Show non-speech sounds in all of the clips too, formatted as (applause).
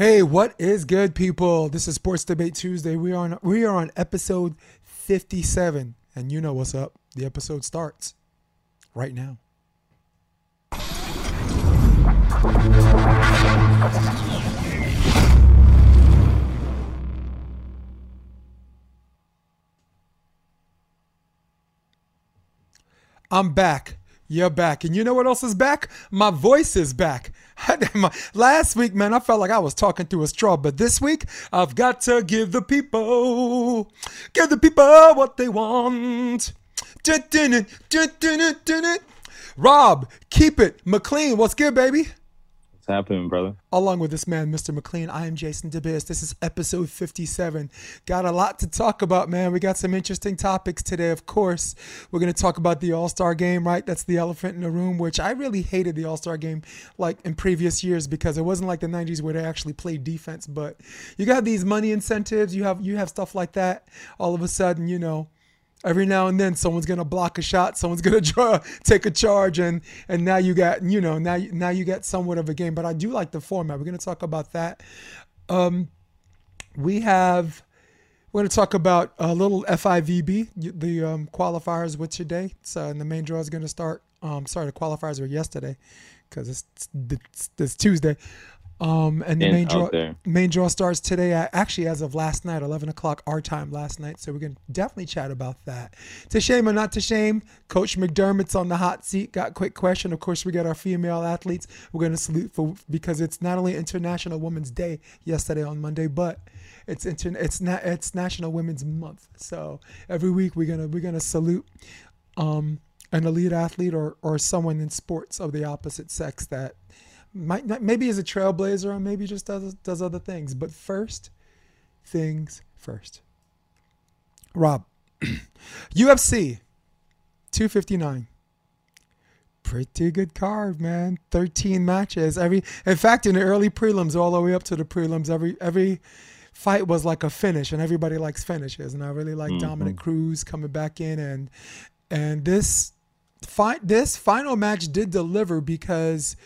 Hey, what is good, people? This is Sports Debate Tuesday. We are on we are on episode 57, and you know what's up. The episode starts right now. I'm back. You're back. And you know what else is back? My voice is back. (laughs) Last week, man, I felt like I was talking through a straw, but this week, I've got to give the people, give the people what they want. Rob, keep it. McLean, what's good, baby? Happening, brother? Along with this man, Mr. McLean, I am Jason DeBiss. This is episode 57. Got a lot to talk about, man. We got some interesting topics today, of course. We're going to talk about the All Star game, right? That's the elephant in the room, which I really hated the All Star game like in previous years because it wasn't like the 90s where they actually played defense. But you got these money incentives, you have you have stuff like that. All of a sudden, you know, every now and then someone's gonna block a shot someone's (laughs) gonna draw take a charge and and now you got you know now now you get somewhat of a game but i do like the format we're gonna talk about that um we have we're to talk about a little FIVB, the um, qualifiers with today. So, and the main draw is to start. Um, sorry, the qualifiers were yesterday because it's, it's, it's Tuesday. Um, and the main draw main draw starts today. At, actually, as of last night, eleven o'clock our time last night. So we're gonna definitely chat about that. To shame or not to shame, Coach McDermott's on the hot seat. Got quick question. Of course, we got our female athletes. We're gonna salute for because it's not only International Women's Day yesterday on Monday, but it's inter- it's not it's National Women's Month. So every week we're gonna we're gonna salute. Um, an elite athlete or, or someone in sports of the opposite sex that might not, maybe is a trailblazer or maybe just does does other things. But first things first. Rob, (clears throat) UFC 259. Pretty good card, man. 13 matches. Every in fact, in the early prelims, all the way up to the prelims, every every fight was like a finish, and everybody likes finishes. And I really like mm-hmm. Dominick Cruz coming back in, and and this fight, this final match did deliver because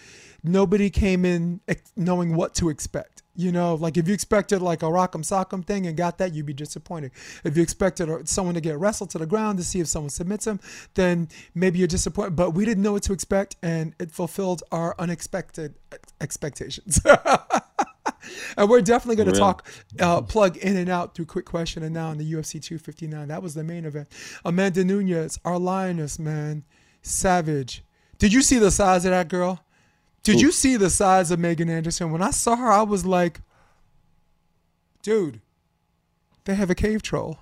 nobody came in knowing what to expect. You know, like if you expected like a rock'em sock'em thing and got that, you'd be disappointed. If you expected someone to get wrestled to the ground to see if someone submits him, then maybe you're disappointed. But we didn't know what to expect, and it fulfilled our unexpected expectations. (laughs) and we're definitely going to talk, uh, plug in and out through quick question and now in the UFC 259. That was the main event. Amanda Nunes, our lioness, man, savage. Did you see the size of that girl? Did you see the size of Megan Anderson? When I saw her, I was like, dude, they have a cave troll.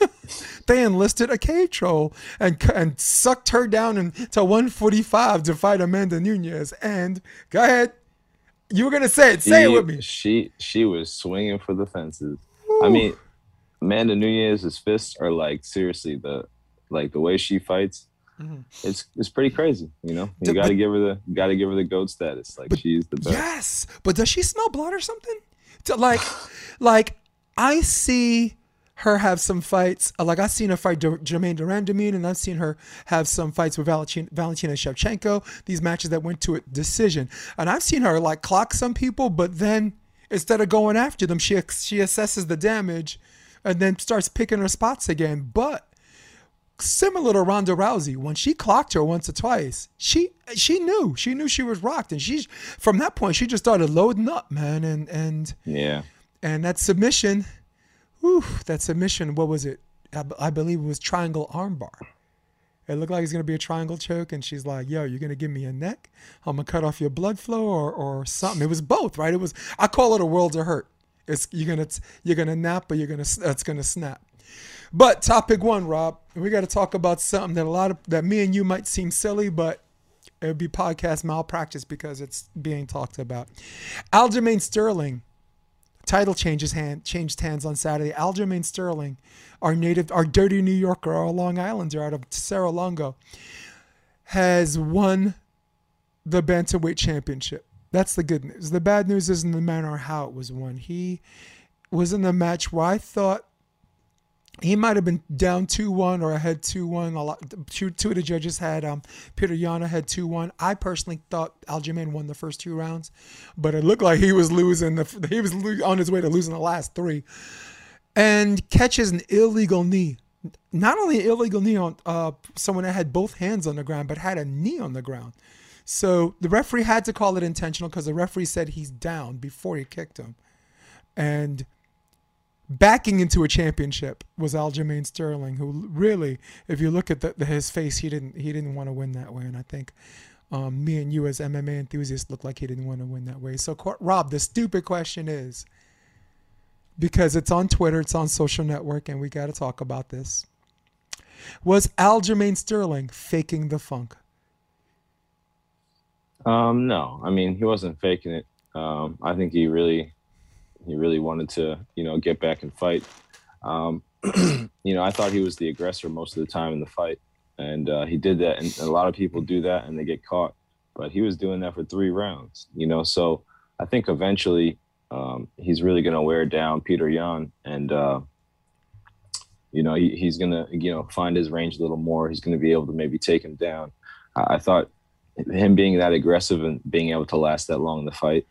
(laughs) they enlisted a cave troll and and sucked her down into 145 to fight Amanda Nunes. And go ahead, you were gonna say it. Say she, it with me. She she was swinging for the fences. Ooh. I mean, Amanda Nunes' fists are like seriously the like the way she fights Mm-hmm. It's it's pretty crazy, you know. You got to give her the got to give her the goat status. Like but, she's the best. Yes, but does she smell blood or something? To, like, (sighs) like I see her have some fights. Like I've seen her fight Germaine de Randamie, and I've seen her have some fights with Valentina, Valentina Shevchenko. These matches that went to a decision, and I've seen her like clock some people, but then instead of going after them, she she assesses the damage, and then starts picking her spots again. But similar to Ronda Rousey, when she clocked her once or twice, she she knew she knew she was rocked, and she's from that point she just started loading up, man, and and yeah, and that submission, whew, that submission, what was it? I, I believe it was triangle armbar. It looked like it's gonna be a triangle choke, and she's like, "Yo, you're gonna give me a neck? I'm gonna cut off your blood flow, or or something." It was both, right? It was. I call it a world of hurt. It's you're gonna you're gonna nap, but you're gonna it's gonna snap. But topic one, Rob, we got to talk about something that a lot of that me and you might seem silly, but it would be podcast malpractice because it's being talked about. Aljamain Sterling title changes hand changed hands on Saturday. Aljamain Sterling, our native, our dirty New Yorker, our Long Islander out of Serra Longo, has won the bantamweight championship. That's the good news. The bad news isn't the manner how it was won. He was in the match where I thought he might have been down 2-1 or ahead 2-1 a lot two, two of the judges had um, Petr Yan had 2-1 i personally thought aljamain won the first two rounds but it looked like he was losing the, he was on his way to losing the last three. And catches an illegal knee. Not only an illegal knee on uh, someone that had both hands on the ground but had a knee on the ground. So the referee had to call it intentional because the referee said he's down before he kicked him. And backing into a championship was Aljamain Sterling, who really, if you look at the, the, his face, he didn't he didn't want to win that way, and I think um, me and you as MMA enthusiasts look like he didn't want to win that way. So, Rob, the stupid question is because it's on Twitter, it's on social network, and we got to talk about this. Was Aljamain Sterling faking the funk? Um, no, I mean he wasn't faking it. Um, I think he really he really wanted to, you know, get back and fight. Um, (clears throat) you know, I thought he was the aggressor most of the time in the fight, and uh, he did that. And a lot of people do that and they get caught, but he was doing that for three rounds. You know, so I think eventually um, he's really going to wear down Peter Yan, and uh, you know, he, he's going to you know find his range a little more. He's going to be able to maybe take him down. I, I thought him being that aggressive and being able to last that long in the fight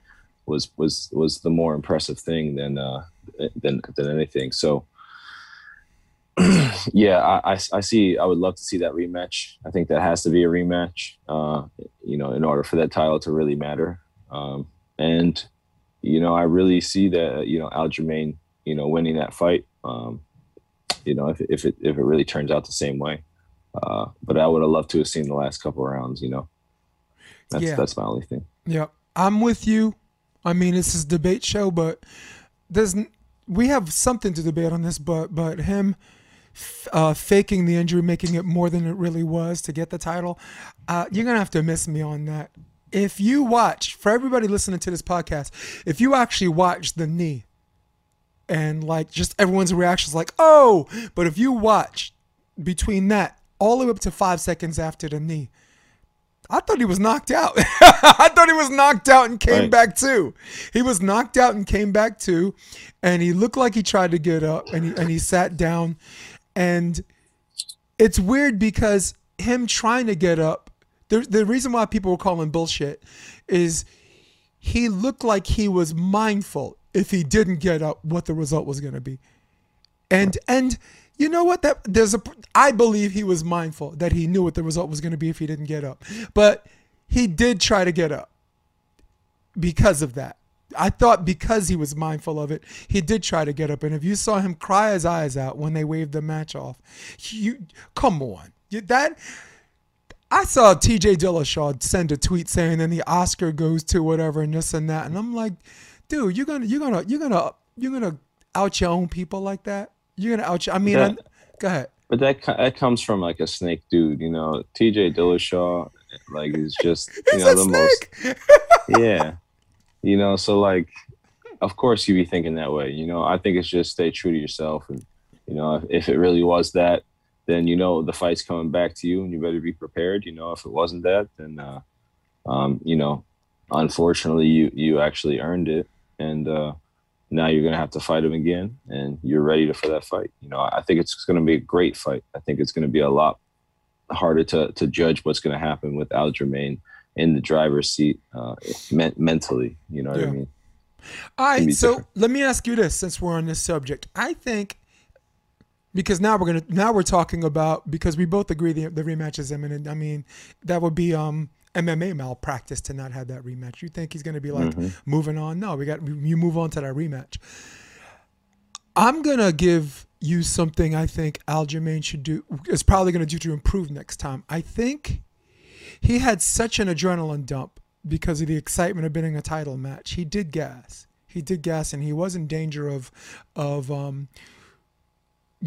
was was was the more impressive thing than uh, than than anything. So (clears throat) yeah, I, I, I see. I would love to see that rematch. I think that has to be a rematch. Uh, you know, in order for that title to really matter. Um, and you know, I really see that you know Aljamain, you know, winning that fight. Um, you know, if if it if it really turns out the same way. Uh, but I would have loved to have seen the last couple rounds. You know, that's yeah. that's my only thing. Yeah, I'm with you. I mean, this is debate show, but there's we have something to debate on this. But but him uh, faking the injury, making it more than it really was to get the title, uh, you're gonna have to miss me on that. If you watch, for everybody listening to this podcast, if you actually watch the knee, and like just everyone's reactions, like oh, but if you watch between that all the way up to five seconds after the knee I thought he was knocked out. (laughs) I thought he was knocked out and came right. back too. He was knocked out and came back too, and he looked like he tried to get up and he and he sat down, and it's weird because him trying to get up. The the reason why people were calling bullshit is he looked like he was mindful if he didn't get up what the result was going to be, and and you know what? That there's a. I believe he was mindful that he knew what the result was going to be if he didn't get up, but he did try to get up because of that. I thought because he was mindful of it, he did try to get up. And if you saw him cry his eyes out when they waved the match off, you come on, that. I saw T.J. Dillashaw send a tweet saying, "And the Oscar goes to whatever and this and that," and I'm like, "Dude, you're gonna, you're gonna, you're gonna, you're gonna out your own people like that." You're gonna out. I mean, that, go ahead. But that that comes from like a snake dude, you know. T.J. Dillashaw, like, is just (laughs) you know the snake. most. (laughs) yeah, you know. So like, of course you be thinking that way. You know, I think it's just stay true to yourself, and you know, if, if it really was that, then you know the fight's coming back to you, and you better be prepared. You know, if it wasn't that, then uh, um, you know, unfortunately, you you actually earned it, and uh, now you're going to have to fight him again and you're ready to, for that fight. You know, I think it's going to be a great fight. I think it's going to be a lot harder to, to judge what's going to happen with Aljamain in the driver's seat uh, me- mentally. You know what yeah. I mean? All right. So different. let me ask you this since we're on this subject. I think because now we're gonna now we're talking about because we both agree the, the rematch is imminent. I mean, that would be um MMA malpractice to not have that rematch. You think he's going to be like mm-hmm. moving on? No, we got you move on to that rematch. I'm gonna give you something I think Aljamain should do. Is probably gonna do to improve next time. I think he had such an adrenaline dump because of the excitement of being in a title match. He did gas. He did gas, and he was in danger of of um,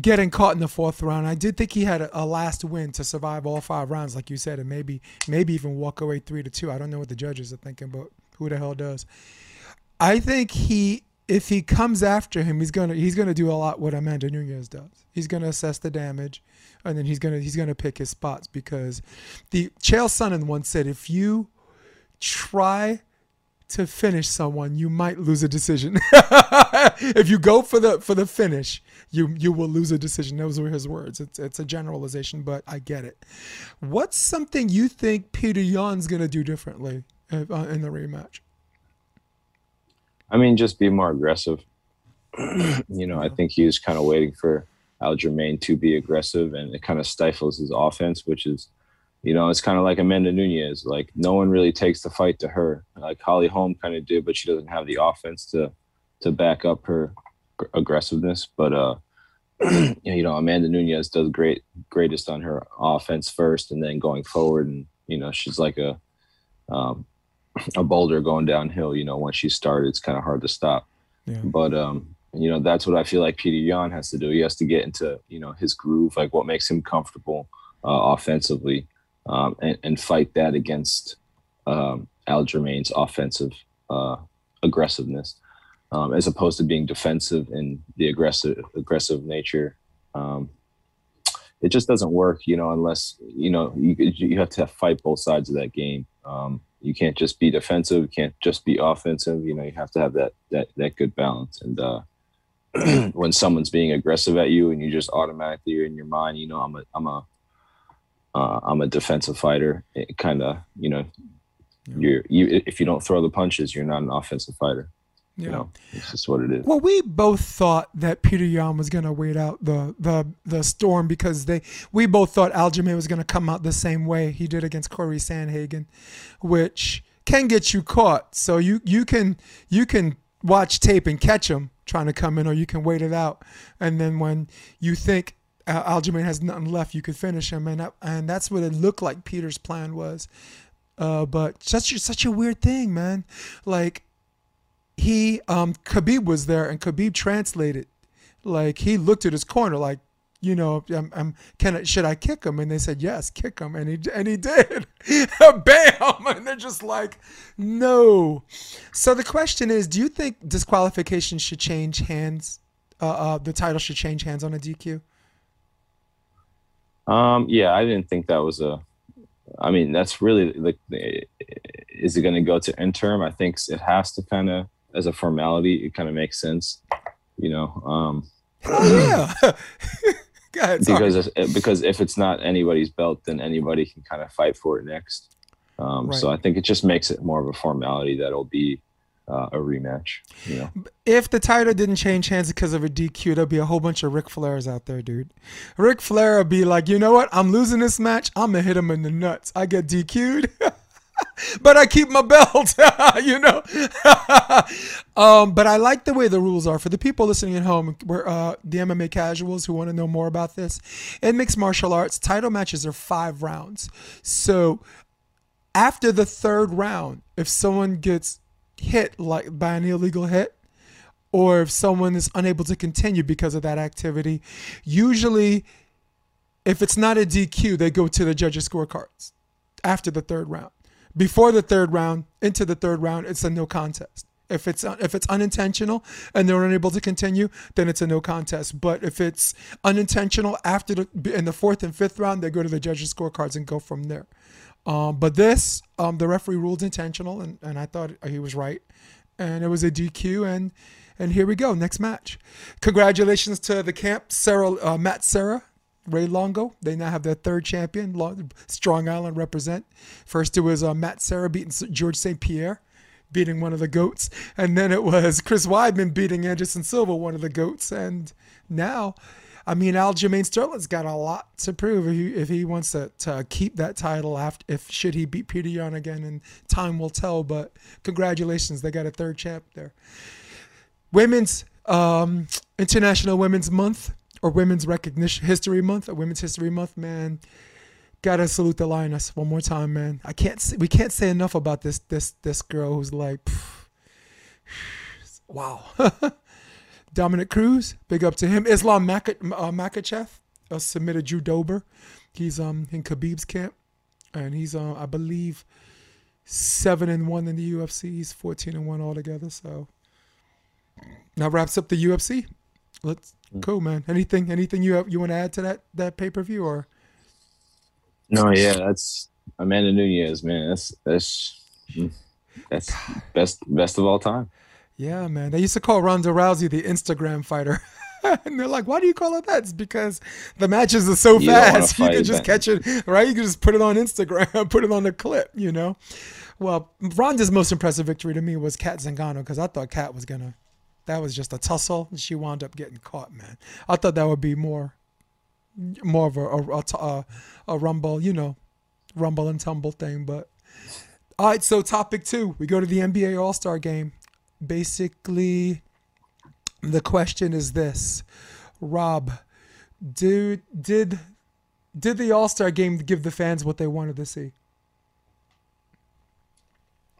getting caught in the fourth round. I did think he had a, a, last win to survive all five rounds, like you said, and maybe maybe even walk away three to two. I don't know what the judges are thinking, but who the hell does? I think he if he comes after him, he's gonna he's gonna do a lot what Amanda Nunes does. He's gonna assess the damage, and then he's gonna he's gonna pick his spots because the Chael Sonnen once said if you try to finish someone, you might lose a decision. (laughs) if you go for the for the finish, you you will lose a decision. Those were his words. It's it's a generalization, but I get it. What's something you think Peter Yan's gonna do differently uh, in the rematch? I mean, just be more aggressive. (clears throat) you know, I think he was kind of waiting for Aljamain to be aggressive, and it kind of stifles his offense, which is, you know, it's kind of like Amanda Nunes. Like no one really takes the fight to her. Like Holly Holm kind of did, but she doesn't have the offense to to back up her aggressiveness. But uh, (clears throat) you know, Amanda Nunes does great greatest on her offense first, and then going forward, and you know, she's like a um, a boulder going downhill. You know, once she started, it's kind of hard to stop. Yeah. But um, you know, that's what I feel like Peter Yan has to do. He has to get into you know his groove, like what makes him comfortable uh, offensively, um, and, and, fight that against um, offensive uh, aggressiveness, um, as opposed to being defensive in the aggressive aggressive nature. Um, it just doesn't work, you know, unless you know you you have to fight both sides of that game. Um, you can't just be defensive. You can't just be offensive. You know, you have to have that that that good balance. And uh, (clears throat) when someone's being aggressive at you, and you just automatically in your mind, you know, I'm a I'm a uh, a defensive fighter. It kind of you know, yeah. you're you if you don't throw the punches, you're not an offensive fighter. Yeah. You know, it's just what it is. Well, we both thought that Peter Yan was going to wait out the, the the storm because they we both thought Aljamain was going to come out the same way he did against Corey Sandhagen, which can get you caught. So you you can you can watch tape and catch him trying to come in, or you can wait it out, and then when you think Aljamain has nothing left, you could finish him, and and that's what it looked like Peter's plan was. Uh, but such such a weird thing, man. Like he um Khabib was there and Khabib translated. Like he looked at his corner like, you know, I'm, I'm can I, should I kick him? And they said yes, kick him, and he and he did. (laughs) Bam! And they're just like, no. So the question is, do you think disqualification should change hands? Uh, uh, the title should change hands on a DQ. Um, yeah, I didn't think that was a. I mean, that's really like, Is it going to go to interim? I think it has to kind of as a formality, it kind of makes sense, you know. Um, yeah. (laughs) ahead, because because if it's not anybody's belt, then anybody can kind of fight for it next. Um, right. So I think it just makes it more of a formality that'll be uh, a rematch. You know, if the title didn't change hands because of a DQ, there'd be a whole bunch of Ric Flairs out there, dude. Ric Flair would be like, you know what? I'm losing this match. I'm gonna hit him in the nuts. I get DQ'd. (laughs) but I keep my belt, (laughs) you know. (laughs) um, but I like the way the rules are for the people listening at home. Where uh, the MMA casuals who want to know more about this, in mixed martial arts, title matches are five rounds. So after the third round, if someone gets hit like by an illegal hit, or if someone is unable to continue because of that activity, usually if it's not a DQ, they go to the judges' scorecards after the third round before the third round, into the third round, it's a no contest. If it's if it's unintentional and they're unable to continue, then it's a no contest. But if it's unintentional after the in the fourth and fifth round, they go to the judges' scorecards and go from there. Um, but this, um, the referee ruled intentional, and, and I thought he was right, and it was a DQ, and and here we go, next match. Congratulations to the camp, Serra, uh, Matt Serra, Ray Longo. They now have their third champion. Long, Strong Island represent. First it was uh, Matt Serra beating George St. Pierre, beating one of the goats. And then it was Chris Weidman beating Anderson Silva, one of the goats. And now, I mean, Aljamain Sterling's got a lot to prove if he, if he wants to, to keep that title after if should he beat Peter Yan again, and time will tell. But congratulations, they got a third champ there. Women's um, International Women's Month or Women's Recognition History Month, or Women's History Month, man. Gotta salute the lioness one more time, man. I can't say, we can't say enough about this this this girl who's like, pff, (sighs) wow. (laughs) Dominick Cruz, big up to him. Islam Mak- uh, Makhachev, uh, submitted Drew Dober. He's um in Khabib's camp, and he's uh, I believe seven and one in the UFC. He's fourteen and one altogether. So now wraps up the UFC. Let's cool, man. Anything anything you have, you want to add to that that pay per view or? No, yeah, that's Amanda Nunes, man. That's that's. That's best best of all time. Yeah, man. They used to call Ronda Rousey the Instagram fighter. (laughs) and they're like, why do you call it that? It's because the matches are so you fast. (laughs) You can just catch it, right? You can just put it on Instagram, (laughs) put it on a clip, you know? Well, Ronda's most impressive victory to me was Cat Zingano because I thought Cat was going to, that was just a tussle. And she wound up getting caught, man. I thought that would be more, more of a, a, a, a rumble, you know, rumble and tumble thing. But all right, so topic two, we go to the NBA All Star game. Basically, the question is this Rob, did, did, did the All Star game give the fans what they wanted to see?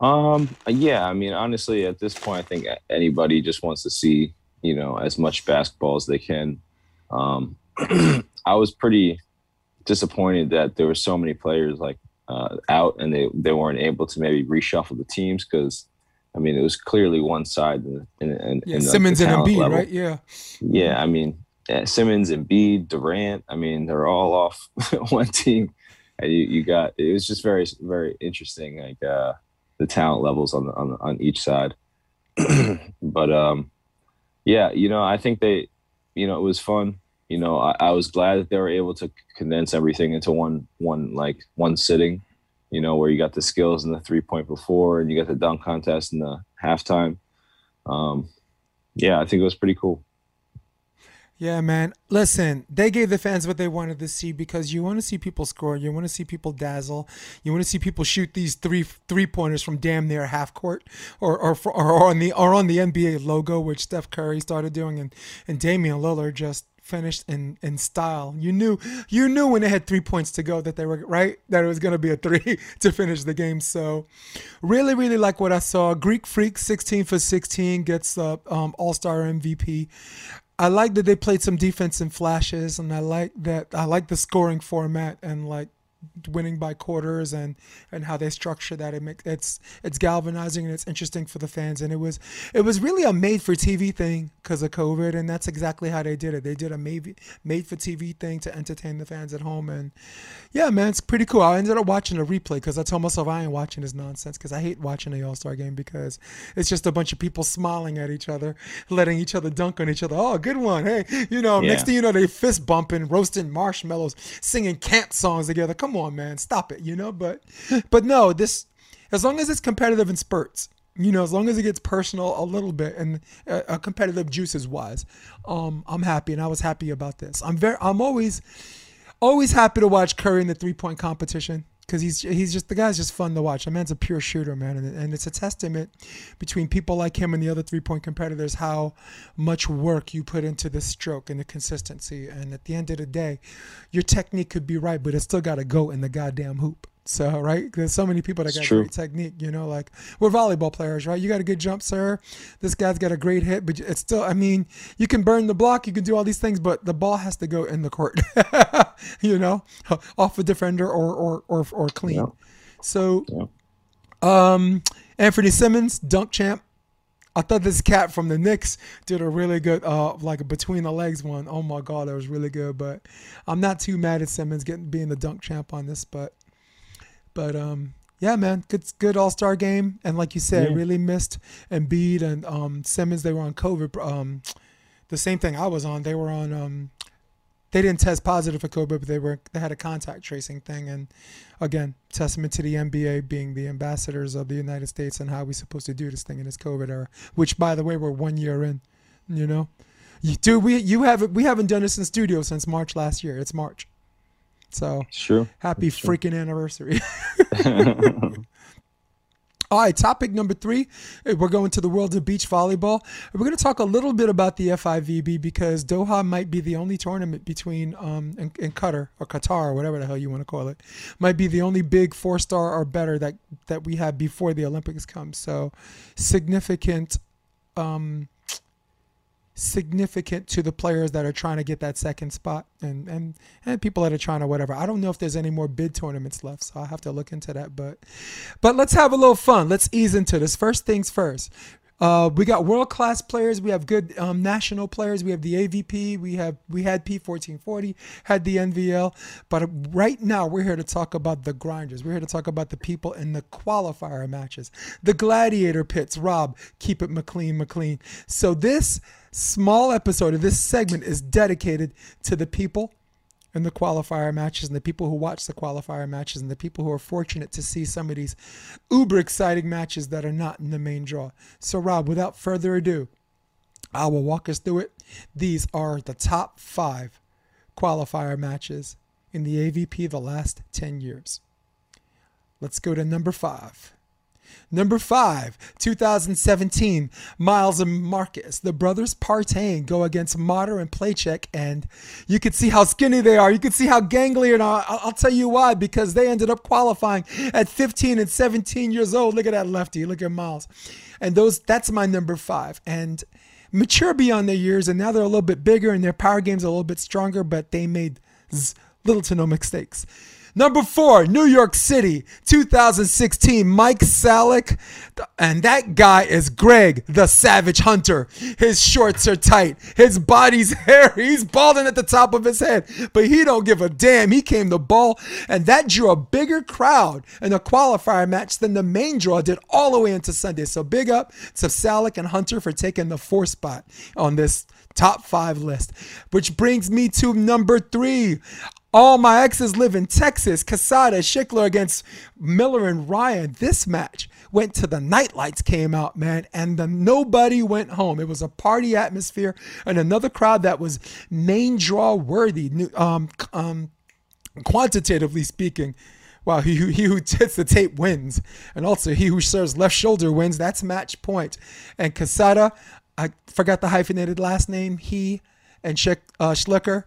Um, yeah, I mean, honestly, at this point, I think anybody just wants to see, you know, as much basketball as they can. Um, (clears throat) I was pretty disappointed that there were so many players like uh, out and they, they weren't able to maybe reshuffle the teams because I mean it was clearly one side in, yeah, Simmons and Embiid, level. right? Yeah. Yeah, I mean yeah, Simmons and Embiid, Durant. I mean they're all off (laughs) one team, and you, you got it was just very very interesting like uh, the talent levels on the, on on each side. (clears throat) but um, yeah, you know I think they, you know it was fun you know, I, I, was glad that they were able to condense everything into one one like one sitting. You know, where you got the skills in the three point before, and you got the dunk contest in the halftime. Um, yeah, I think it was pretty cool. Yeah, man. Listen, they gave the fans what they wanted to see because you want to see people score, you want to see people dazzle, you want to see people shoot these three three pointers from damn near half court, or or, or on the or on the NBA logo, which Steph Curry started doing, and and Damian Lillard just finished in in style. You knew you knew when they had three points to go that they were right that it was gonna be a three (laughs) to finish the game. So really, really like what I saw. Greek Freak, 16 for 16, gets the um, All Star MVP. I like that they played some defense in flashes, and I like that I like the scoring format and like winning by quarters and and how they structure that. It makes it's it's galvanizing and it's interesting for the fans. And it was it was really a made for TV thing because of COVID and that's exactly how they did it. They did a made made for TV thing to entertain the fans at home. And yeah man it's pretty cool. I ended up watching a replay because I told myself I ain't watching this nonsense because I hate watching the All Star game because it's just a bunch of people smiling at each other letting each other dunk on each other. Oh good one. Hey you know yeah. next thing you know they fist bumping roasting marshmallows singing camp songs together. Come on, man, stop it, you know. But, but no, this as long as it's competitive in spurts, you know, as long as it gets personal a little bit and uh, a competitive juices wise, um, I'm happy, and I was happy about this. I'm very, I'm always, always happy to watch Curry in the three point competition because he's he's just the guy's just fun to watch. The man's a pure shooter, man, and, and it's a testament between people like him and the other three point competitors how much work you put into the stroke and the consistency. And at the end of the day, your technique could be right, but it's still got to go in the goddamn hoop. So right, there's so many people that got great technique. You know, like we're volleyball players, right? You got a good jump, sir. This guy's got a great hit, but it's still. I mean, you can burn the block, you can do all these things, but the ball has to go in the court. (laughs) you know, (laughs) off a defender or or or, or clean. Yeah. So, yeah. um, Anthony Simons, dunk champ. I thought this cat from the Knicks did a really good, uh, like a between the legs one. Oh my god, that was really good. But I'm not too mad at Simons getting being the dunk champ on this. But but um, yeah, man, good good All Star game, and like you said, yeah. really missed Embiid and um, Simmons. They were on COVID. Um, the same thing I was on. They were on. Um, they didn't test positive for COVID, but they were they had a contact tracing thing. And again, testament to the NBA being the ambassadors of the United States and how we're supposed to do this thing in this COVID era. Which, by the way, we're one year in. You know, dude, we you haven't we haven't done this in studio since March last year. It's March. So sure. Happy freaking anniversary. (laughs) (laughs) All right, topic number three. We're going to the world of beach volleyball. We're going to talk a little bit about the FIVB because Doha might be the only tournament between um in, in Qatar or Qatar or whatever the hell you want to call it. Might be the only big four star or better that that we have before the Olympics come. So significant um significant to the players that are trying to get that second spot and and and people that are trying to whatever. I don't know if there's any more bid tournaments left, so I'll have to look into that. But but let's have a little fun. Let's ease into this. First things first. Uh, we got world class players. We have good um, national players. We have the AVP. We have we had P1440, had the NVL. But right now we're here to talk about the grinders. We're here to talk about the people in the qualifier matches, the gladiator pits. Rob, keep it McLean, McLean. So this small episode of this segment is dedicated to the people in the qualifier matches and the people who watch the qualifier matches and the people who are fortunate to see some of these uber exciting matches that are not in the main draw. So, Rob, without further ado, I will walk us through it. These are the top five qualifier matches in the AVP the last 10 years. Let's go to number five. Number five, 2017, Miles and Marcus. The brothers Partain go against Martyr and Playcheck, and you can see how skinny they are. You can see how gangly they are. I'll tell you why, because they ended up qualifying at 15 and 17 years old. Look at that lefty. Look at Miles. And those that's my number five. And mature beyond their years, and now they're a little bit bigger and their power game's a little bit stronger, but they made little to no mistakes. Number four, New York City, 2016, Mike Salick. And that guy is Greg, the Savage Hunter. His shorts are tight. His body's (laughs) hairy. He's balding at the top of his head. But he don't give a damn. He came to ball. And that drew a bigger crowd in a qualifier match than the main draw did all the way into Sunday. So big up to Salick and Hunter for taking the fourth spot on this top five list. Which brings me to number three. All my exes live in Texas. Casada, Schickler against Miller and Ryan. This match went to the nightlights came out, man, and the nobody went home. It was a party atmosphere and another crowd that was main draw worthy. Um, um, quantitatively speaking. Wow, he, he who hits the tape wins. And also, he who serves left shoulder wins. That's match point. And Casada, I forgot the hyphenated last name. He and Schick, uh, Schlicker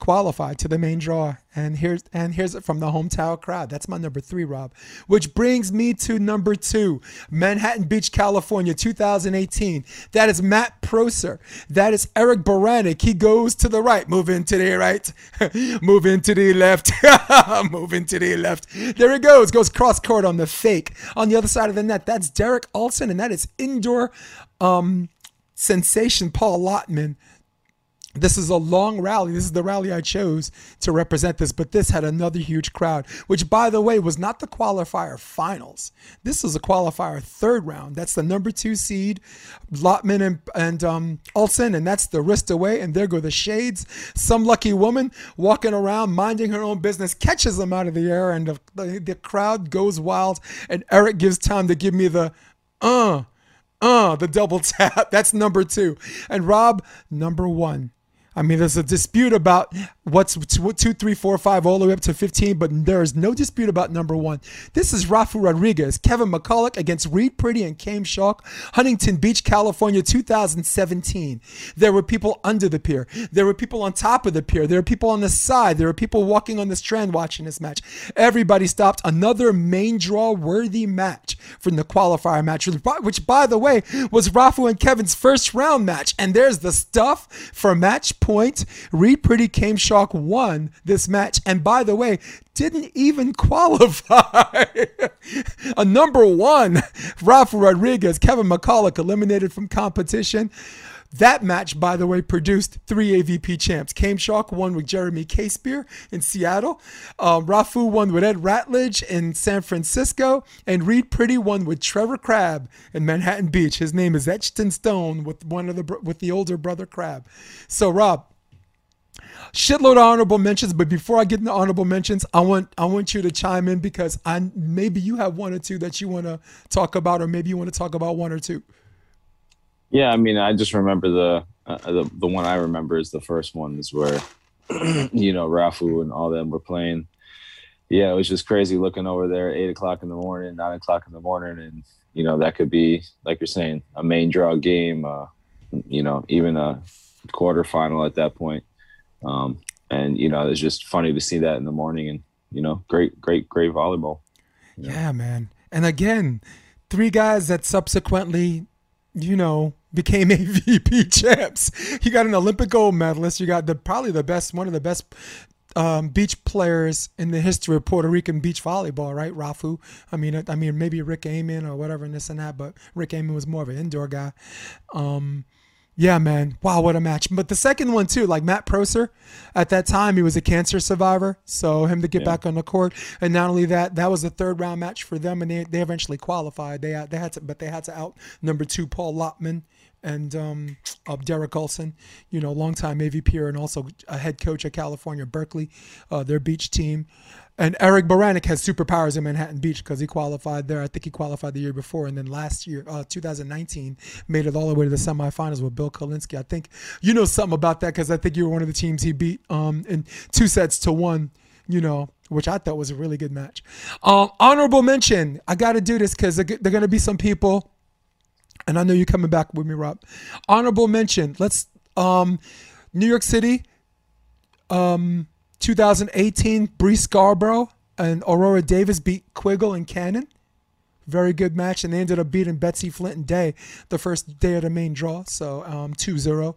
qualified to the main draw. And here's and here's it from the hometown crowd. That's my number three, Rob. Which brings me to number two, Manhattan Beach, California, 2018. That is Matt Prosser. That is Eric Beranek. He goes to the right, move into the right, (laughs) move into the left, (laughs) move into the left. There he goes. Goes cross court on the fake. On the other side of the net, that's Derek Olson, and that is indoor um, sensation Paul Lotman this is a long rally. This is the rally I chose to represent this, but this had another huge crowd, which, by the way, was not the qualifier finals. This was a qualifier third round. That's the number two seed, Lotman and, and um, Olson, and that's the wrist away. And there go the shades. Some lucky woman walking around, minding her own business, catches them out of the air, and the, the, the crowd goes wild. And Eric gives time to give me the uh, uh, the double tap. (laughs) That's number two. And Rob, number one. I mean, there's a dispute about what's two, three, four, five, all the way up to 15, but there is no dispute about number one. This is Rafa Rodriguez, Kevin McCulloch against Reid Priddy and Kame Shock, Huntington Beach, California, 2017. There were people under the pier. There were people on top of the pier. There were people on the side. There were people walking on the strand watching this match. Everybody stopped. Another main draw worthy match from the qualifier match, which, by the way, was Rafa and Kevin's first round match. And there's the stuff for match point. Reid Priddy Came Shock won this match. And by the way, didn't even (laughs) qualify. a number one, Rafa Rodriguez, Kevin McCulloch eliminated from competition. That match, by the way, produced three AVP champs. Kame Shock won with Jeremy Casebeer in Seattle. Um, Rafu won with Ed Ratledge in San Francisco. And Reid Priddy won with Trevor Crabb in Manhattan Beach. His name is etched in stone with one of the with the older brother Crabb. So Rob, shitload of honorable mentions. But before I get into honorable mentions, I want I want you to chime in because I maybe you have one or two that you want to talk about, or maybe you want to talk about one or two. Yeah, I mean, I just remember the uh, the the one I remember is the first one is where (clears throat) you know Rafu and all them were playing. Yeah, it was just crazy looking over there, eight o'clock in the morning, nine o'clock in the morning, and you know that could be like you're saying a main draw game, uh, you know, even a quarterfinal at that point. Um, and you know, it's just funny to see that in the morning, and you know, great, great, great volleyball. Yeah, man. And again, three guys that subsequently, you know, became (laughs) AVP champs. You got an Olympic gold medalist. You got the probably the best, one of the best um, beach players in the history of Puerto Rican beach volleyball, right? Rafu. I mean, I mean, maybe Rick Amen or whatever, and this and that. But Rick Amen was more of an indoor guy. Um, yeah, man. Wow, what a match. But the second one too, like Matt Prosser, at that time he was a cancer survivor, so him to get yeah. back on the court, and not only that, that was a third round match for them, and they, they eventually qualified. They they had to, but they had to out number two Paul Lotman and um, uh, Derek Olson, you know, longtime AVP and also a head coach at California Berkeley, uh, their beach team. And Eric Beranek has superpowers in Manhattan Beach because he qualified there. I think he qualified the year before, and then last year, uh, 2019, made it all the way to the semifinals with Bill Kolinske. I think you know something about that because I think you were one of the teams he beat um, in two sets to one. You know, which I thought was a really good match. Um, honorable mention. I got to do this because there are going to be some people and I know you're coming back with me, Rob. Honorable mention. Let's um, New York City, um, 2018. Bree Scarborough and Aurora Davis beat Quiggle and Cannon. Very good match, and they ended up beating Betsy Flint and Day the first day of the main draw, so um, 2-0.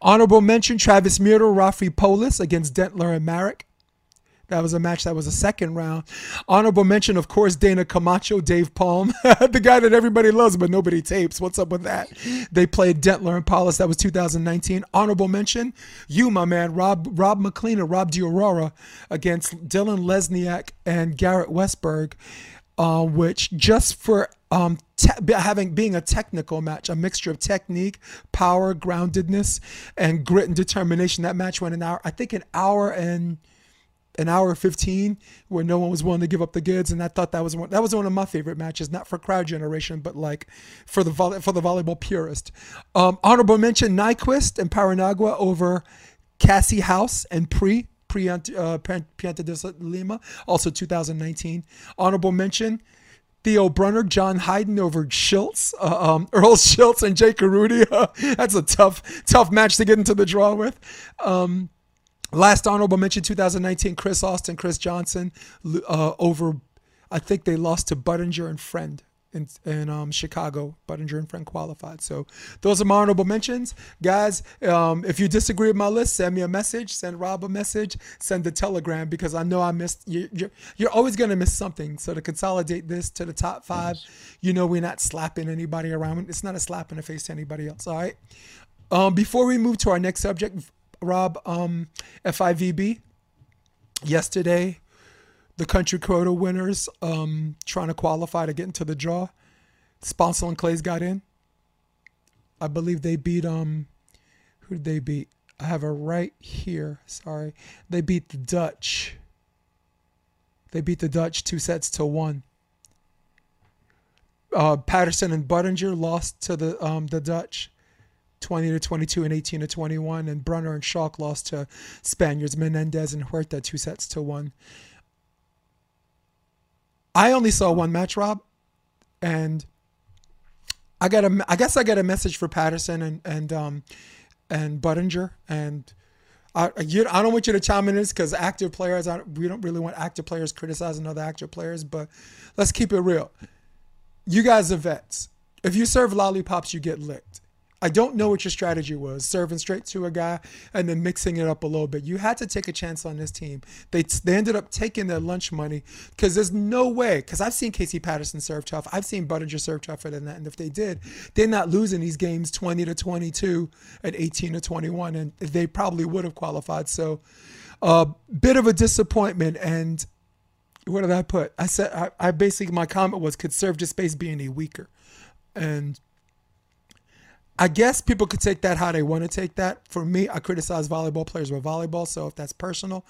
Honorable mention: Travis Miro, Rafi Polis against Dentler and Marek. That was a match that was a second round. Honorable mention, of course, Dana Camacho, Dave Palm, (laughs) the guy that everybody loves but nobody tapes. What's up with that? They played Dentler and Paulus. That was 2019. Honorable mention, you, my man, Rob Rob McLean and Rob DiAurora against Dylan Lesniak and Garrett Westberg, uh, which just for um, te- having being a technical match, a mixture of technique, power, groundedness, and grit and determination. That match went an hour, I think, an hour and an hour 15 where no one was willing to give up the goods and I thought that was one that was one of my favorite matches not for crowd generation but like for the volley, for the volleyball purist um, honorable mention Nyquist and Paranagua over Cassie House and Pre Pre uh, Pianta de Lima also 2019 honorable mention Theo Brunner, John Hyden over Schultz, uh, um, (laughs) Earl Schultz and Jake Arudi. (laughs) that's a tough, tough match to get into the draw with. Um, Last honorable mention 2019 Chris Austin, Chris Johnson uh, over, I think they lost to Budinger and Friend in, in um, Chicago. Budinger and Friend qualified. So those are my honorable mentions. Guys, um, if you disagree with my list, send me a message, send Rob a message, send a telegram because I know I missed, you, you're, you're always going to miss something. So to consolidate this to the top five, you know, we're not slapping anybody around. It's not a slap in the face to anybody else. All right. Um, before we move to our next subject, Rob, um, FIVB yesterday, the country quota winners um, trying to qualify to get into the draw. Sponcil and Claes got in. I believe they beat um, who did they beat? I have it right here. Sorry, they beat the Dutch. They beat the Dutch two sets to one. Uh, Patterson and Budinger lost to the um, the Dutch. 20 to 22 and 18 to 21. And Brunner and Schalk lost to Spaniards, Menendez and Huerta, two sets to one. I only saw one match, Rob, and I got a. I guess I got a message for Patterson and and um and Budinger and. I, you, I don't want you to chime in this because active players, I, we don't really want active players criticizing other active players, but let's keep it real. You guys are vets. If you serve lollipops, you get licked. I don't know what your strategy was, serving straight to a guy and then mixing it up a little bit. You had to take a chance on this team. They they ended up taking their lunch money because there's no way. Because I've seen Casey Patterson serve tough. I've seen Budinger serve tougher than that. And if they did, they're not losing these games 20 to 22 and 18 to 21, and they probably would have qualified. So, a uh, bit of a disappointment. And what did I put? I said I, I basically my comment was could serve just space be any weaker, and I guess people could take that how they want to take that. For me, I criticize volleyball players with volleyball. So if that's personal,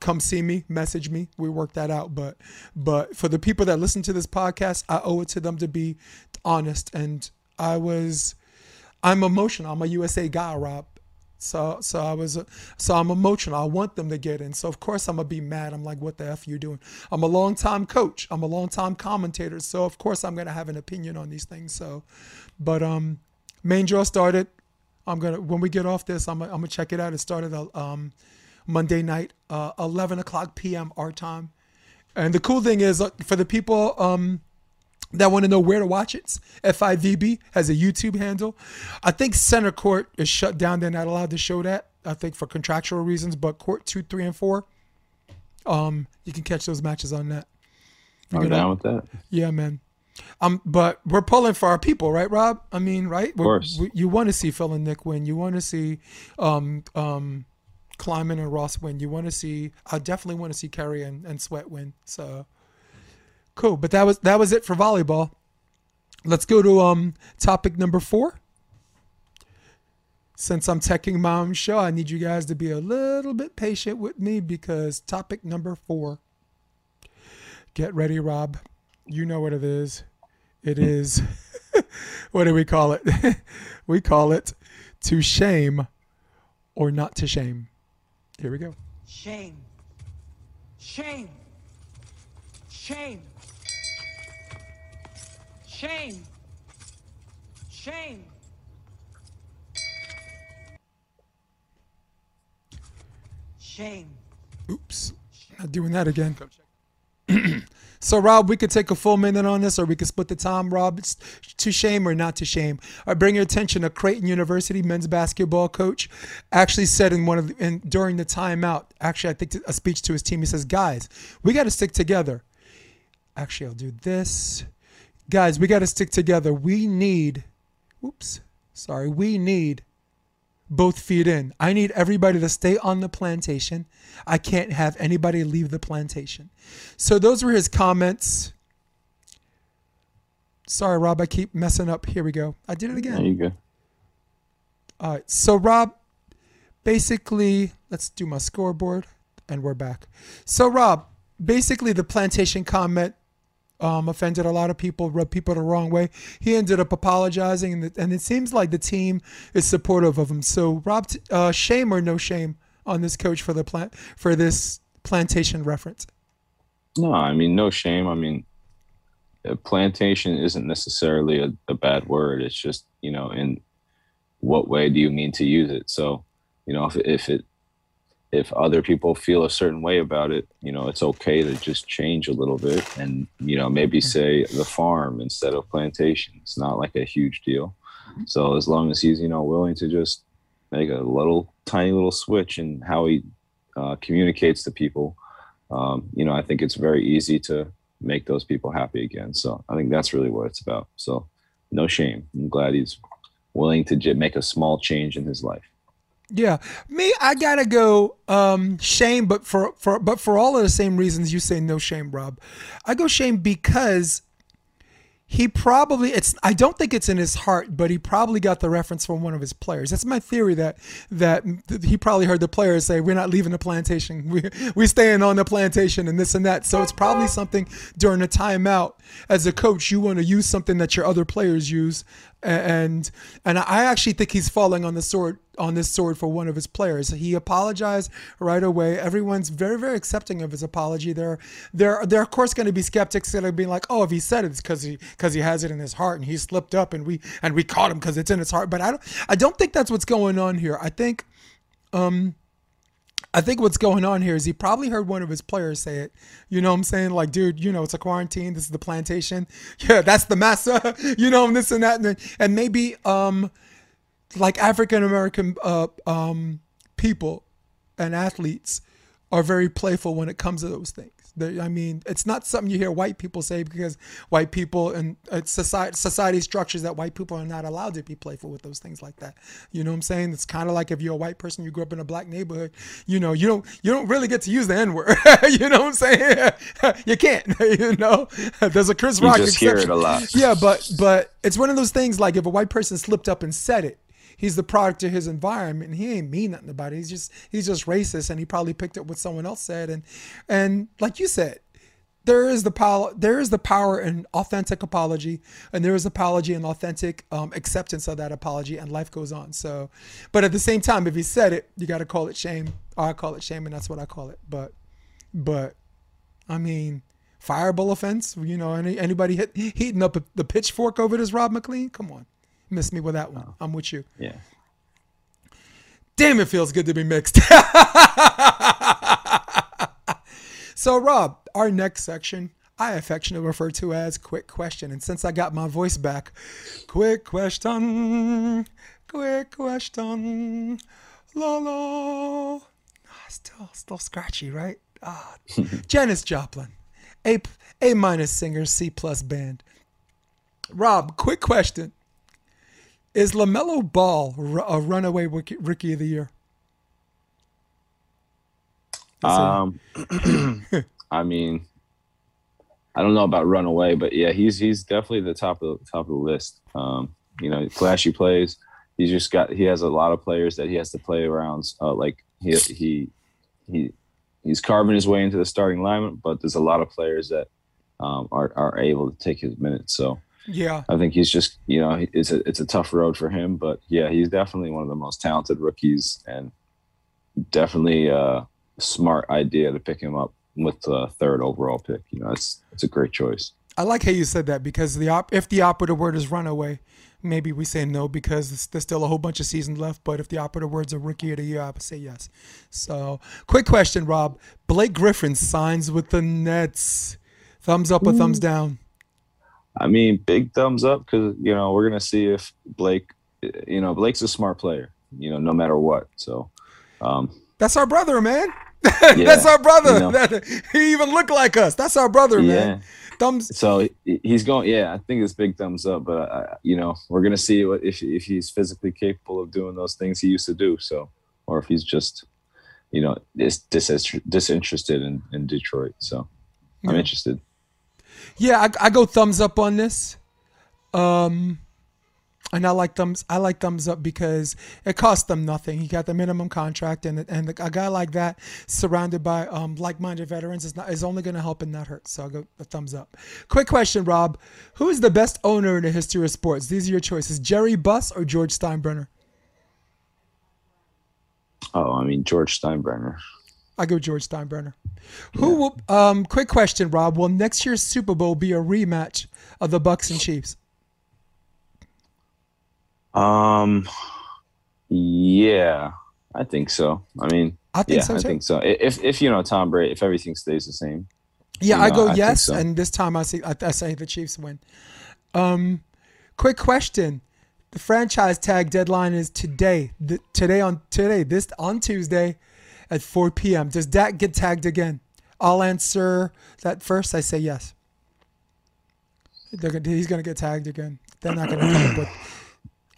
come see me, message me. We work that out. But but for the people that listen to this podcast, I owe it to them to be honest. And I was, I'm emotional. I'm a USA guy, Rob. So so I was so I'm emotional. I want them to get in. So of course I'm gonna be mad. I'm like, what the f are you doing? I'm a long time coach. I'm a long time commentator. So of course I'm gonna have an opinion on these things. So, but um Main draw started. I'm gonna when we get off this, I'm gonna, I'm gonna check it out. It started uh, um, Monday night, uh, 11 o'clock p.m. our time. And the cool thing is, uh, for the people um, that want to know where to watch it, FIVB has a YouTube handle. I think Center Court is shut down; they're not allowed to show that. I think for contractual reasons. But Court two, three, and four, Um, you can catch those matches on that. I'm down with that. Yeah, man. Um, but we're pulling for our people, right, Rob? I mean, right? Of course. We, you want to see Phil and Nick win. You want to see um, um, Klineman and Ross win. You want to see. I definitely want to see Kerri and, and Sweat win. So cool. But that was that was it for volleyball. Let's go to um topic number four. Since I'm teching my own show, I need you guys to be a little bit patient with me because topic number four. Get ready, Rob. You know what it is. It is, (laughs) what do we call it? (laughs) we call it to shame or not to shame. Here we go. Shame. Shame. Shame. Shame. Shame. Shame. Oops. Not doing that again. (clears throat) so, Rob, we could take a full minute on this, or we could split the time. Rob, it's to shame or not to shame. I bring your attention to Creighton University men's basketball coach actually said in one of the, in, during the timeout. Actually, I think a speech to his team. He says, "Guys, we got to stick together." Actually, I'll do this. Guys, we got to stick together. We need. Oops. Sorry. We need both feet in. I need everybody to stay on the plantation. I can't have anybody leave the plantation. So those were his comments. Sorry, Rob, I keep messing up. Here we go. I did it again. There you go. All right. So Rob, basically, let's do my scoreboard and we're back. So Rob, basically the plantation comment um, offended a lot of people, rubbed people the wrong way. He ended up apologizing, and, and it seems like the team is supportive of him. So, Rob, uh, shame or no shame on this coach for the plant for this plantation reference? No, I mean no shame. I mean, plantation isn't necessarily a, a bad word. It's just you know, in what way do you mean to use it? So, you know, if if it if other people feel a certain way about it, you know, it's okay to just change a little bit and, you know, maybe mm-hmm. say the farm instead of plantation. It's not like a huge deal. So as long as he's, you know, willing to just make a little tiny little switch in how he uh, communicates to people, um, you know, I think it's very easy to make those people happy again. So I think that's really what it's about. So no shame. I'm glad he's willing to j- make a small change in his life. Yeah, me, I gotta go um, shame, but for for but for all of the same reasons you say no shame, Rob. I go shame because he probably it's I don't think it's in his heart, but he probably got the reference from one of his players. That's my theory that that he probably heard the players say, "We're not leaving the plantation. We we staying on the plantation and this and that." So it's probably something during a timeout as a coach you want to use something that your other players use and and I actually think he's falling on the sword on this sword for one of his players. He apologized right away. Everyone's very very accepting of his apology. There there there are of course going to be skeptics that are being like, oh, if he said it, it's because he because he has it in his heart and he slipped up and we and we caught him because it's in his heart. But I don't I don't think that's what's going on here. I think um I think what's going on here is he probably heard one of his players say it. You know what I'm saying? Like, dude, you know, it's a quarantine. This is the plantation. (laughs) Yeah, that's the massa. (laughs) you know, and this and that. And, and maybe um, like African American uh, um, people and athletes are very playful when it comes to those things. I mean, it's not something you hear white people say because white people and uh, society society structures that white people are not allowed to be playful with those things like that. You know what I'm saying? It's kind of like if you're a white person, you grew up in a black neighborhood. You know, you don't you don't really get to use the N word. (laughs) you know what I'm saying? (laughs) you can't. (laughs) you know, there's a Chris Rock you just exception. Hear it a lot. Yeah, but but it's one of those things like if a white person slipped up and said it, he's the product of his environment. He ain't mean nothing about it. He's just he's just racist, and he probably picked up what someone else said. And and like you said, there is the power there is the power in authentic apology and there is apology and authentic um, acceptance of that apology and life goes on so but at the same time if he said it you got to call it shame i call it shame and that's what i call it but but i mean fireball offense you know any, anybody hit, heating up the pitchfork over this rob mclean come on Miss me with that one. Oh. I'm with you. Yeah. Damn, it feels good to be mixed. (laughs) so, Rob, our next section, I affectionately refer to as quick question. And since I got my voice back, quick question, quick question, la la. Ah, still, still scratchy, right? Ah, (laughs) Janis Joplin, A A minus singer, C plus band. Rob, quick question: Is LaMelo Ball a runaway rookie, of the year? Um, (clears throat) I mean, I don't know about runaway, but yeah, he's he's definitely the top of the top of the list. Um, you know, flashy plays. He's just got he has a lot of players that he has to play around. Uh, like he he he he's carving his way into the starting lineup, but there's a lot of players that um, are are able to take his minutes. So yeah, I think he's just you know it's a it's a tough road for him, but yeah, he's definitely one of the most talented rookies and definitely a smart idea to pick him up with the third overall pick. You know, it's it's a great choice. I like how you said that because the op- if the operative word is runaway, maybe we say no because there's- there's still a whole bunch of seasons left. But if the operative word's a rookie of the year, I would say yes. So, quick question, Rob: Blake Griffin signs with the Nets. Thumbs up or thumbs down? I mean, big thumbs up because you know we're gonna see if Blake, you know, Blake's a smart player. You know, no matter what. So, um, That's our brother, man. (laughs) Yeah, That's our brother. you know. (laughs) That- he even looked like us. That's our brother, yeah. man. Thumbs. So he's going. Yeah, I think it's big thumbs up. But uh, you know, we're gonna see what if if he's physically capable of doing those things he used to do. So, or if he's just, you know, dis- dis- disinterested in in Detroit. So, I'm interested. Yeah, I, I go thumbs up on this. Um, and I like thumbs. I like thumbs up because it cost them nothing. He got the minimum contract, and and a guy like that, surrounded by um like-minded veterans, is not is only going to help and not hurt. So I go a thumbs up. Quick question, Rob: Who is the best owner in the history of sports? These are your choices: Jerry Buss or George Steinbrenner. Oh, I mean George Steinbrenner. I go George Steinbrenner. Who will? Um, quick question, Rob: Will next year's Super Bowl be a rematch of the Bucs and Chiefs? Um, yeah, I think so. I mean, I think yeah, so I think so. If if you know Tom Brady, if everything stays the same, Yeah, You I go I yes, so. and this time I say I, I say the Chiefs win. Um, quick question: The franchise tag deadline is today. The, today on today this on Tuesday at 4 p.m. Does Dak get tagged again? I'll answer that first. I say yes. They're gonna, he's going to get tagged again. They're not going to come up with.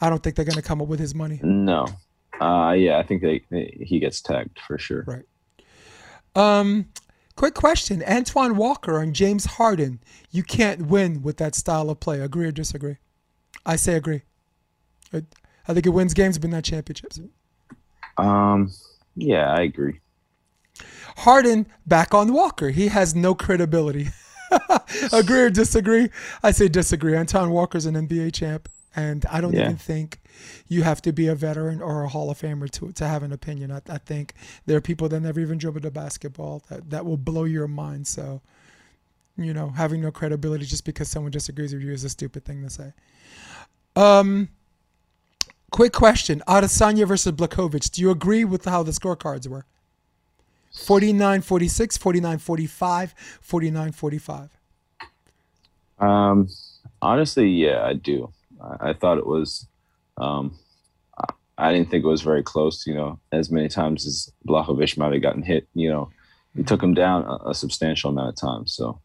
I don't think they're going to come up with his money. no. Uh, yeah, I think they, they he gets tagged for sure. Right. Um, quick question: Antoine Walker and James Harden. You can't win with that style of play. Agree or disagree? I say agree. I, I think it wins games, but not championships. Um, yeah, I agree. Harden back on Walker. He has no credibility. (laughs) agree or disagree? I say disagree. Antoine Walker's an NBA champ, and I don't Yeah. even think you have to be a veteran or a Hall of Famer to to have an opinion. I, I think there are people that never even dribbled a basketball that, that will blow your mind. So, you know, having no credibility just because someone disagrees with you is a stupid thing to say. Um, quick question: Adesanya versus Blachowicz. Do you agree with how the scorecards were? 49 46, 49 45, 49 45. Um, honestly, yeah, I do. I, I thought it was. Um, I, I didn't think it was very close. You know, as many times as Blachowicz might have gotten hit. You know, he took him down a, a substantial amount of times. So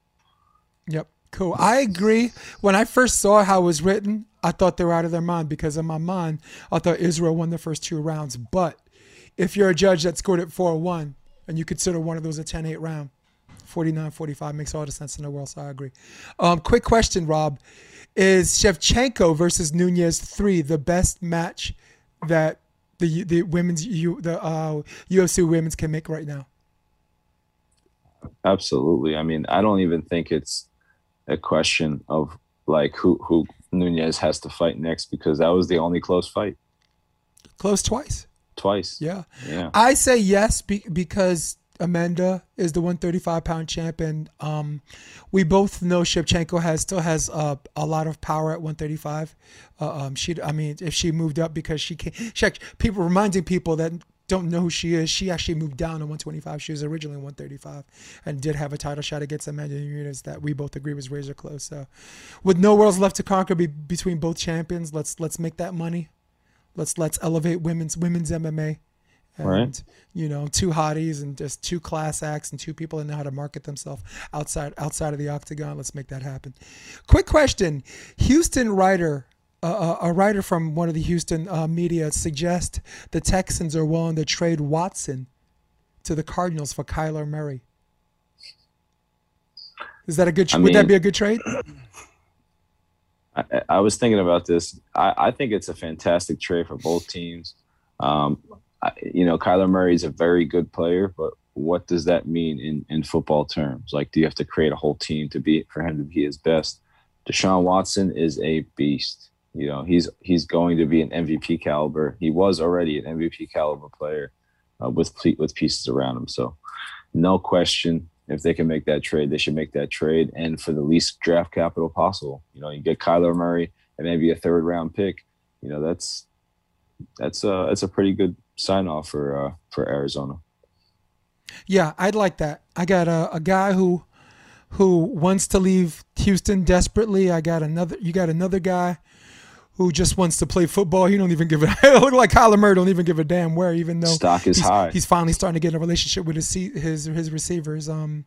Yep. Cool. I agree. When I first saw how it was written, I thought they were out of their mind because in my mind, I thought Israel won the first two rounds. But if you're a judge that scored it 4 1 and you consider one of those a 10 8 round, 49 45 makes all the sense in the world. So I agree. Um, quick question, Rob. Is Shevchenko versus Nunes 3 the best match that the the women's U, the uh, UFC women's can make right now? absolutely. I mean, I don't even think it's a question of like who who Nunes has to fight next because that was the only close fight Close twice. twice. Yeah. Yeah. I say yes be- because Amanda is the 135 pound champ, and um, we both know Shevchenko has still has uh, a lot of power at 135. Uh, um, she, I mean, if she moved up because she can, she people reminding people that don't know who she is, she actually moved down to 125. She was originally 135 and did have a title shot against Amanda Nunes that we both agree was razor close. So, with no worlds left to conquer be- between both champions, let's let's make that money. Let's let's elevate women's women's MMA And, Right. You know, two hotties and just two class acts and two people that know how to market themselves outside outside of the octagon. Let's make that happen. Quick question: Houston writer, uh, a writer from one of the Houston uh, media suggests the Texans are willing to trade Watson to the Cardinals for Kyler Murray. Is that a good? Tra- I would that be a good trade? I, I was thinking about this. I, I think it's a fantastic trade for both teams. Um, I, you know, Kyler Murray is a very good player, but what does that mean in, in football terms? Like, do you have to create a whole team to be for him to be his best? Deshaun Watson is a beast. You know, he's he's going to be an MVP caliber. He was already an MVP caliber player uh, with with pieces around him. So, no question, if they can make that trade, they should make that trade, and for the least draft capital possible. You know, you get Kyler Murray and maybe a third round pick. You know, that's that's a that's a pretty good sign off for uh, for Arizona. Yeah, I'd like that. I got a, a guy who who wants to leave Houston desperately. I got another. You got another guy who just wants to play football. He don't even give a. (laughs) Look like Kyler Murray don't even give a damn where. Even though Stock is he's, high. he's finally starting to get in a relationship with his his his receivers. Um,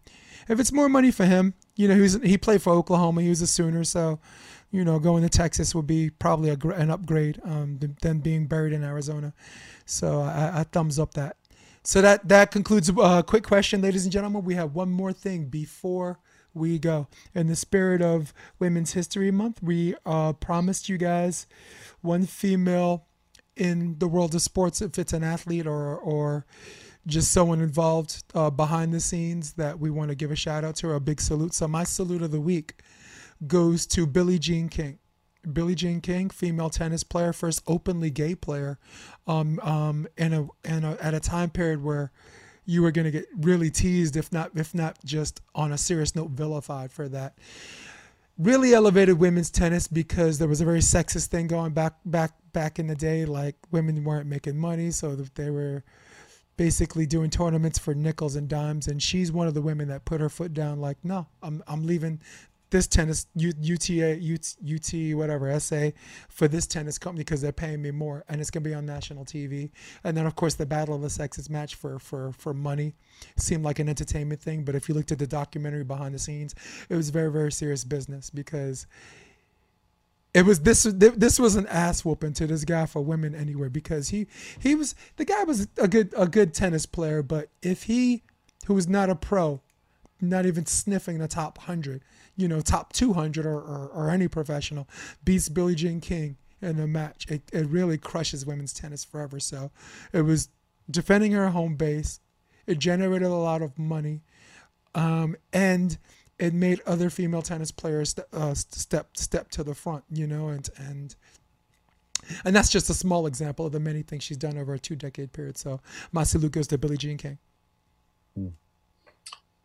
if it's more money for him, you know, he was he played for Oklahoma. He was a Sooner, so you know, going to Texas would be probably a, an upgrade um, than being buried in Arizona. So I, I thumbs up that. So that that concludes a uh, quick question, ladies and gentlemen. We have one more thing before we go. In the spirit of Women's History Month, we uh, promised you guys one female in the world of sports, if it's an athlete or or just someone involved uh, behind the scenes that we want to give a shout out to or a big salute. So my salute of the week goes to Billie Jean King. Billie Jean King, female tennis player, first openly gay player, um, um, in a in a at a time period where you were going to get really teased, if not if not just on a serious note, vilified for that. Really elevated women's tennis because there was a very sexist thing going back back back in the day. Like women weren't making money, so they were basically doing tournaments for nickels and dimes and she's one of the women that put her foot down like no i'm, I'm leaving this tennis UTA UT, UT whatever SA for this tennis company because they're paying me more and it's to be on national TV and then of course the battle of the sexes match for for for money seemed like an entertainment thing but if you looked at the documentary behind the scenes it was very very serious business because it was this this was an ass whooping to this guy for women anywhere because he he was the guy was a good a good tennis player but if he who was not a pro not even sniffing the top 100 you know top 200 or, or, or any professional beats Billie Jean King in a match. It, it really crushes women's tennis forever. So it was defending her home base. It generated a lot of money. Um, and it made other female tennis players uh, step step to the front, you know, and and and that's just a small example of the many things she's done over a two decade period. So my salute goes to Billie Jean King.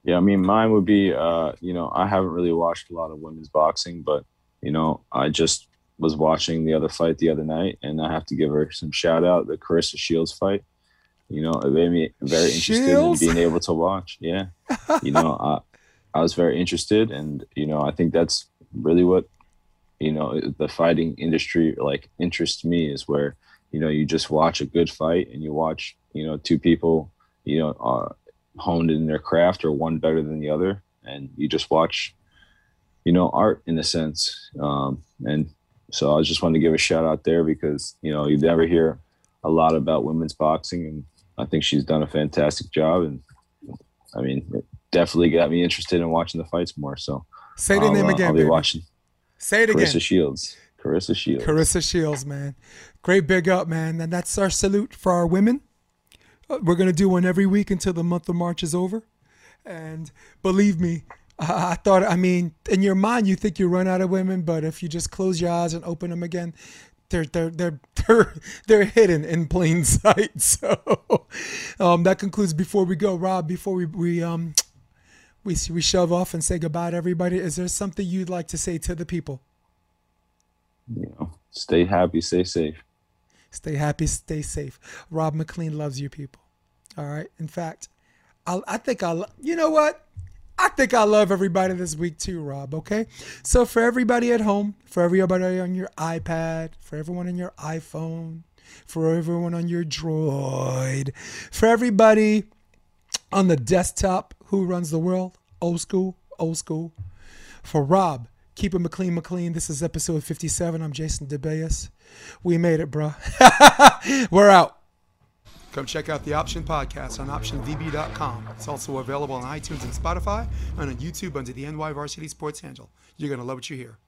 Yeah, I mean, mine would be, uh, you know, I haven't really watched a lot of women's boxing, but you know, I just was watching the other fight the other night, and I have to give her some shout out the Carissa Shields fight. You know, it made me very interested Shields? in being able to watch. Yeah, you know, I, I was very interested, and you know, I think that's really what you know the fighting industry like interests me is where you know you just watch a good fight and you watch you know two people you know uh, honed in their craft or one better than the other and you just watch you know art in a sense um, and so i just wanted to give a shout out there because you know you never hear a lot about women's boxing and i think she's done a fantastic job and i mean it definitely got me interested in watching the fights more so Say the I'll, name uh, again. i'll be baby. watching Say it again. carissa shields carissa shields Carissa Shields, man. Great big up, man. And that's our salute for our women. We're going to do one every week until the month of March is over. And believe me, I I thought, I mean, in your mind, you think you run out of women, but if you just close your eyes and open them again, they're they're they're (laughs) they're, they're hidden in plain sight. (laughs) So um, that concludes. Before we go, Rob, before we we um we we shove off and say goodbye to everybody, is there something you'd like to say to the people? you know stay happy stay safe Stay happy, stay safe. Rob McLean loves you people. All right. In fact, I, I think I, lo- you know what? I think I love everybody this week too, Rob. Okay. So for everybody at home, for everybody on your iPad, for everyone on your iPhone, For everyone on your droid. For everybody on the desktop who runs the world. Old school, old school. For Rob, keep it McLean McLean. This is episode 57. I'm Jason DeBeas. We made it, bro. (laughs) We're out. Come check out the Option Podcast on OptionVB.com. It's also available on iTunes and Spotify and on YouTube under the NY Varsity Sports handle. You're going to love what you hear.